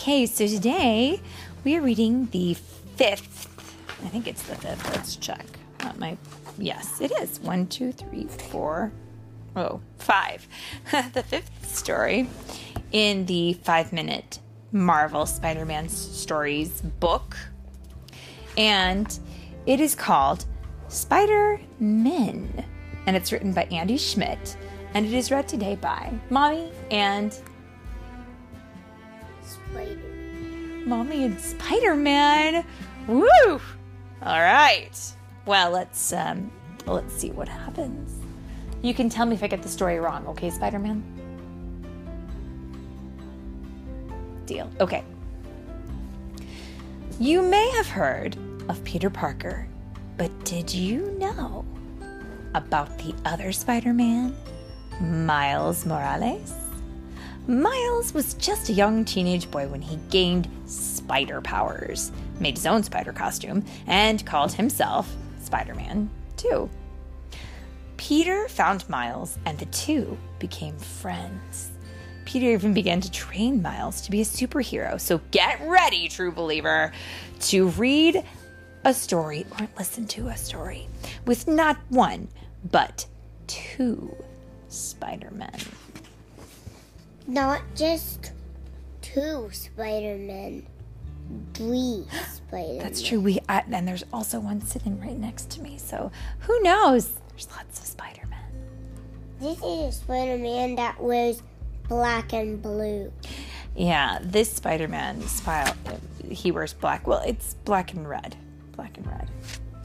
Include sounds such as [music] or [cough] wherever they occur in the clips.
Okay, so today we are reading the fifth. I think it's the fifth. Let's check. Not my. Yes, it is. One, two, three, four. Oh, five. [laughs] the fifth story in the five minute Marvel Spider Man Stories book. And it is called Spider Men. And it's written by Andy Schmidt. And it is read today by Mommy and Spider. Mommy and Spider Man. Woo! All right. Well, let's um, let's see what happens. You can tell me if I get the story wrong, okay, Spider Man? Deal. Okay. You may have heard of Peter Parker, but did you know about the other Spider Man, Miles Morales? Miles was just a young teenage boy when he gained spider powers, made his own spider costume, and called himself Spider Man, too. Peter found Miles, and the two became friends. Peter even began to train Miles to be a superhero. So get ready, true believer, to read a story or listen to a story with not one, but two Spider Men. Not just two Spider-Men. Three Spider-Men. That's true. We I, and there's also one sitting right next to me. So who knows? There's lots of Spider Men. This is a Spider-Man that wears black and blue. Yeah, this Spider Man style, he wears black. Well, it's black and red, black and red,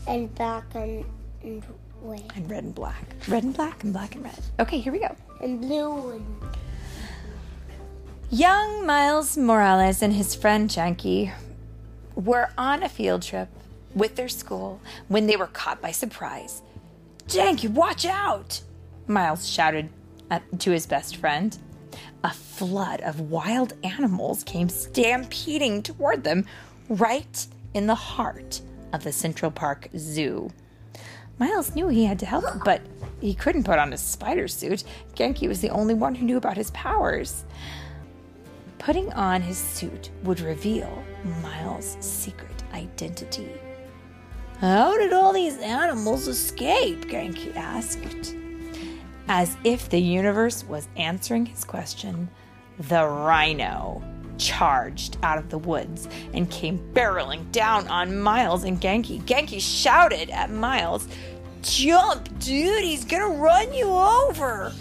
And black and, and white. and red and black, red and black, and black and red. Okay, here we go. And blue and Young Miles Morales and his friend Janky were on a field trip with their school when they were caught by surprise. Janky, watch out! Miles shouted uh, to his best friend. A flood of wild animals came stampeding toward them right in the heart of the Central Park Zoo. Miles knew he had to help, [gasps] but he couldn't put on his spider suit. Ganke was the only one who knew about his powers. Putting on his suit would reveal Miles' secret identity. How did all these animals escape? Ganke asked. As if the universe was answering his question, the rhino charged out of the woods and came barreling down on Miles and Ganke. Ganke shouted at Miles, Jump, dude, he's gonna run you over!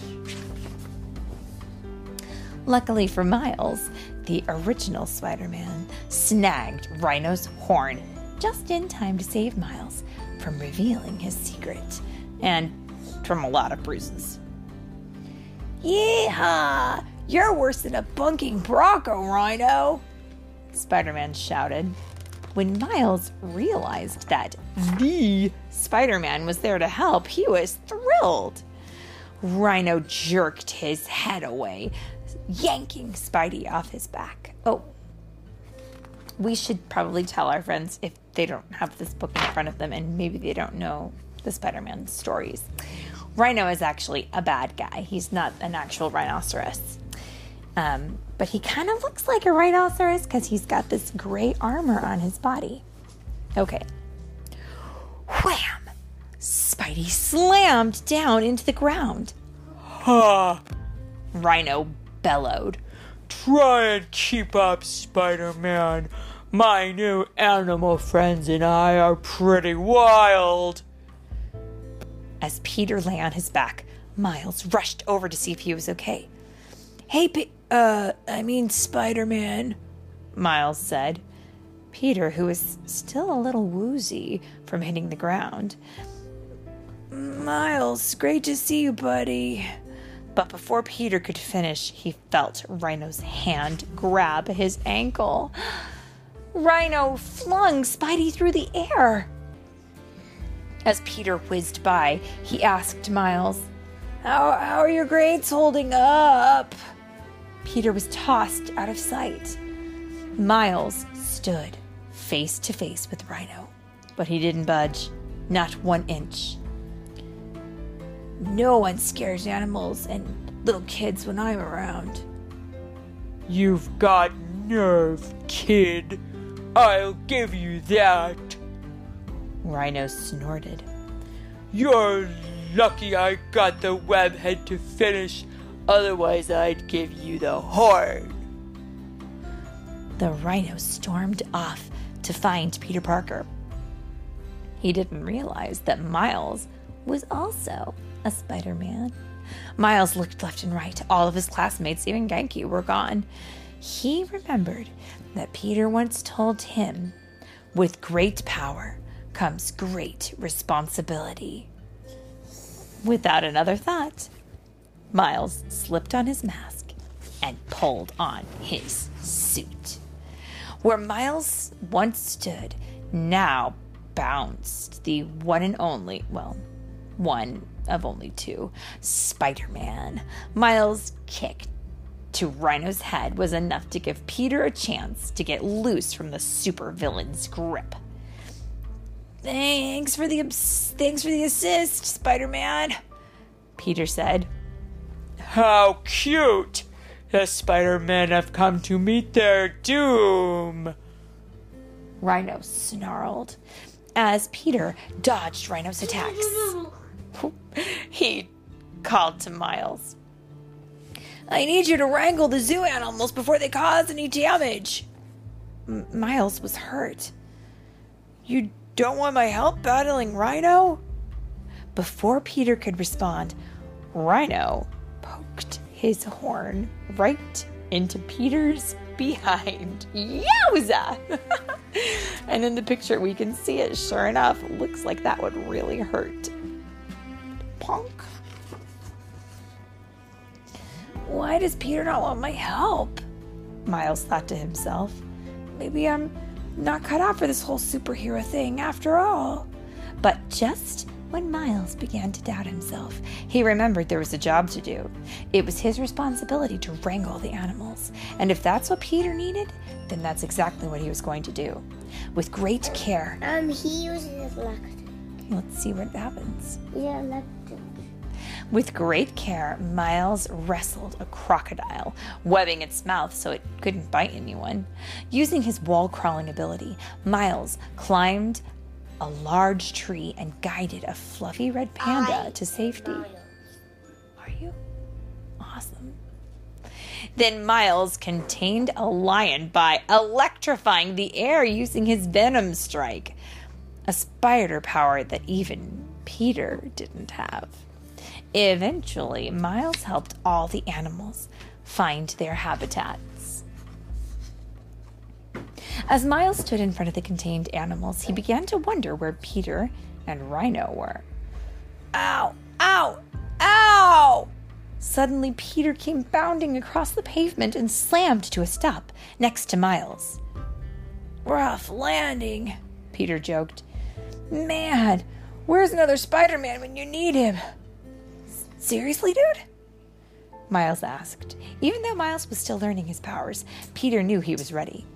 Luckily for Miles, the original Spider Man snagged Rhino's horn just in time to save Miles from revealing his secret and from a lot of bruises. Yeehaw! You're worse than a bunking Bronco, Rhino! Spider Man shouted. When Miles realized that the Spider Man was there to help, he was thrilled. Rhino jerked his head away, yanking Spidey off his back. Oh, we should probably tell our friends if they don't have this book in front of them and maybe they don't know the Spider Man stories. Rhino is actually a bad guy, he's not an actual rhinoceros. Um, but he kind of looks like a rhinoceros because he's got this gray armor on his body. Okay. Wham! Spidey slammed down into the ground. Ha! Rhino bellowed. Try and keep up, Spider Man. My new animal friends and I are pretty wild. As Peter lay on his back, Miles rushed over to see if he was okay. Hey, Pe- uh, I mean, Spider Man, Miles said. Peter, who was still a little woozy from hitting the ground. Miles, great to see you, buddy. But before Peter could finish, he felt Rhino's hand grab his ankle. [gasps] Rhino flung Spidey through the air. As Peter whizzed by, he asked Miles, How, how are your grades holding up? Peter was tossed out of sight. Miles stood face to face with Rhino, but he didn't budge, not one inch. No one scares animals and little kids when I'm around. You've got nerve, kid. I'll give you that. Rhino snorted. You're lucky I got the webhead to finish, otherwise, I'd give you the horn. The rhino stormed off to find Peter Parker. He didn't realize that Miles was also a Spider Man. Miles looked left and right. All of his classmates, even Ganke, were gone. He remembered that Peter once told him, with great power comes great responsibility. Without another thought, Miles slipped on his mask and pulled on his suit. Where Miles once stood, now bounced the one and only, well, one of only two, Spider Man. Miles' kick to Rhino's head was enough to give Peter a chance to get loose from the supervillain's grip. Thanks for the thanks for the assist, Spider-Man. Peter said. How cute! The Spider-Men have come to meet their doom. Rhino snarled as Peter dodged Rhino's attacks. [laughs] [laughs] he called to Miles. I need you to wrangle the zoo animals before they cause any damage. M- Miles was hurt. You don't want my help battling Rhino? Before Peter could respond, Rhino poked his horn right into Peter's behind. Yowza! [laughs] and in the picture, we can see it. Sure enough, looks like that would really hurt. Punk. Why does Peter not want my help? Miles thought to himself. Maybe I'm not cut out for this whole superhero thing after all. But just when Miles began to doubt himself, he remembered there was a job to do. It was his responsibility to wrangle the animals. And if that's what Peter needed, then that's exactly what he was going to do. With great care. Um, he uses his electric. Let's see what happens. Yeah, electric. With great care, Miles wrestled a crocodile, webbing its mouth so it couldn't bite anyone. Using his wall crawling ability, Miles climbed a large tree and guided a fluffy red panda I- to safety. Miles. Are you? Awesome. Then Miles contained a lion by electrifying the air using his venom strike, a spider power that even Peter didn't have. Eventually, Miles helped all the animals find their habitats. As Miles stood in front of the contained animals, he began to wonder where Peter and Rhino were. Ow! Ow! Ow! Suddenly, Peter came bounding across the pavement and slammed to a stop next to Miles. Rough landing, Peter joked. Man, where's another Spider Man when you need him? Seriously, dude? Miles asked. Even though Miles was still learning his powers, Peter knew he was ready.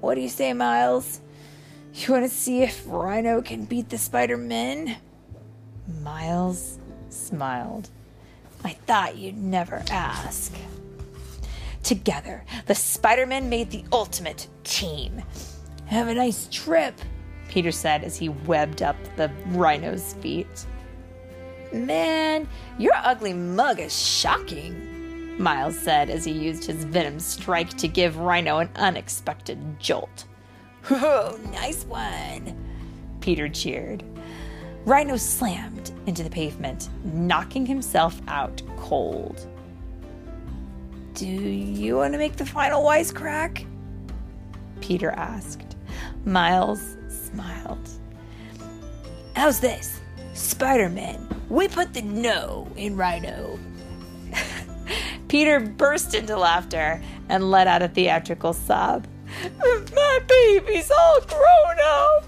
What do you say, Miles? You want to see if Rhino can beat the Spider Men? Miles smiled. I thought you'd never ask. Together, the Spider Men made the ultimate team. Have a nice trip, Peter said as he webbed up the rhino's feet. Man, your ugly mug is shocking, Miles said as he used his venom strike to give Rhino an unexpected jolt. Oh, nice one, Peter cheered. Rhino slammed into the pavement, knocking himself out cold. Do you want to make the final wisecrack? Peter asked. Miles smiled. How's this? Spider Man, we put the no in Rhino. [laughs] Peter burst into laughter and let out a theatrical sob. My baby's all grown up.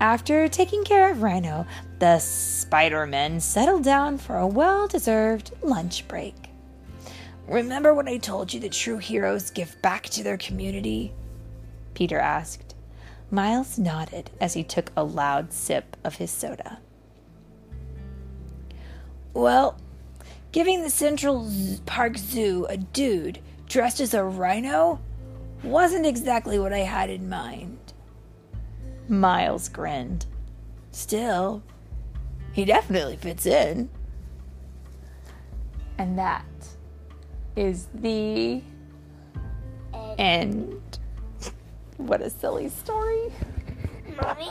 After taking care of Rhino, the Spider Men settled down for a well deserved lunch break. Remember when I told you that true heroes give back to their community? Peter asked. Miles nodded as he took a loud sip of his soda. Well, giving the Central Park Zoo a dude dressed as a rhino wasn't exactly what I had in mind. Miles grinned. Still, he definitely fits in. And that is the end. What a silly story. Mommy,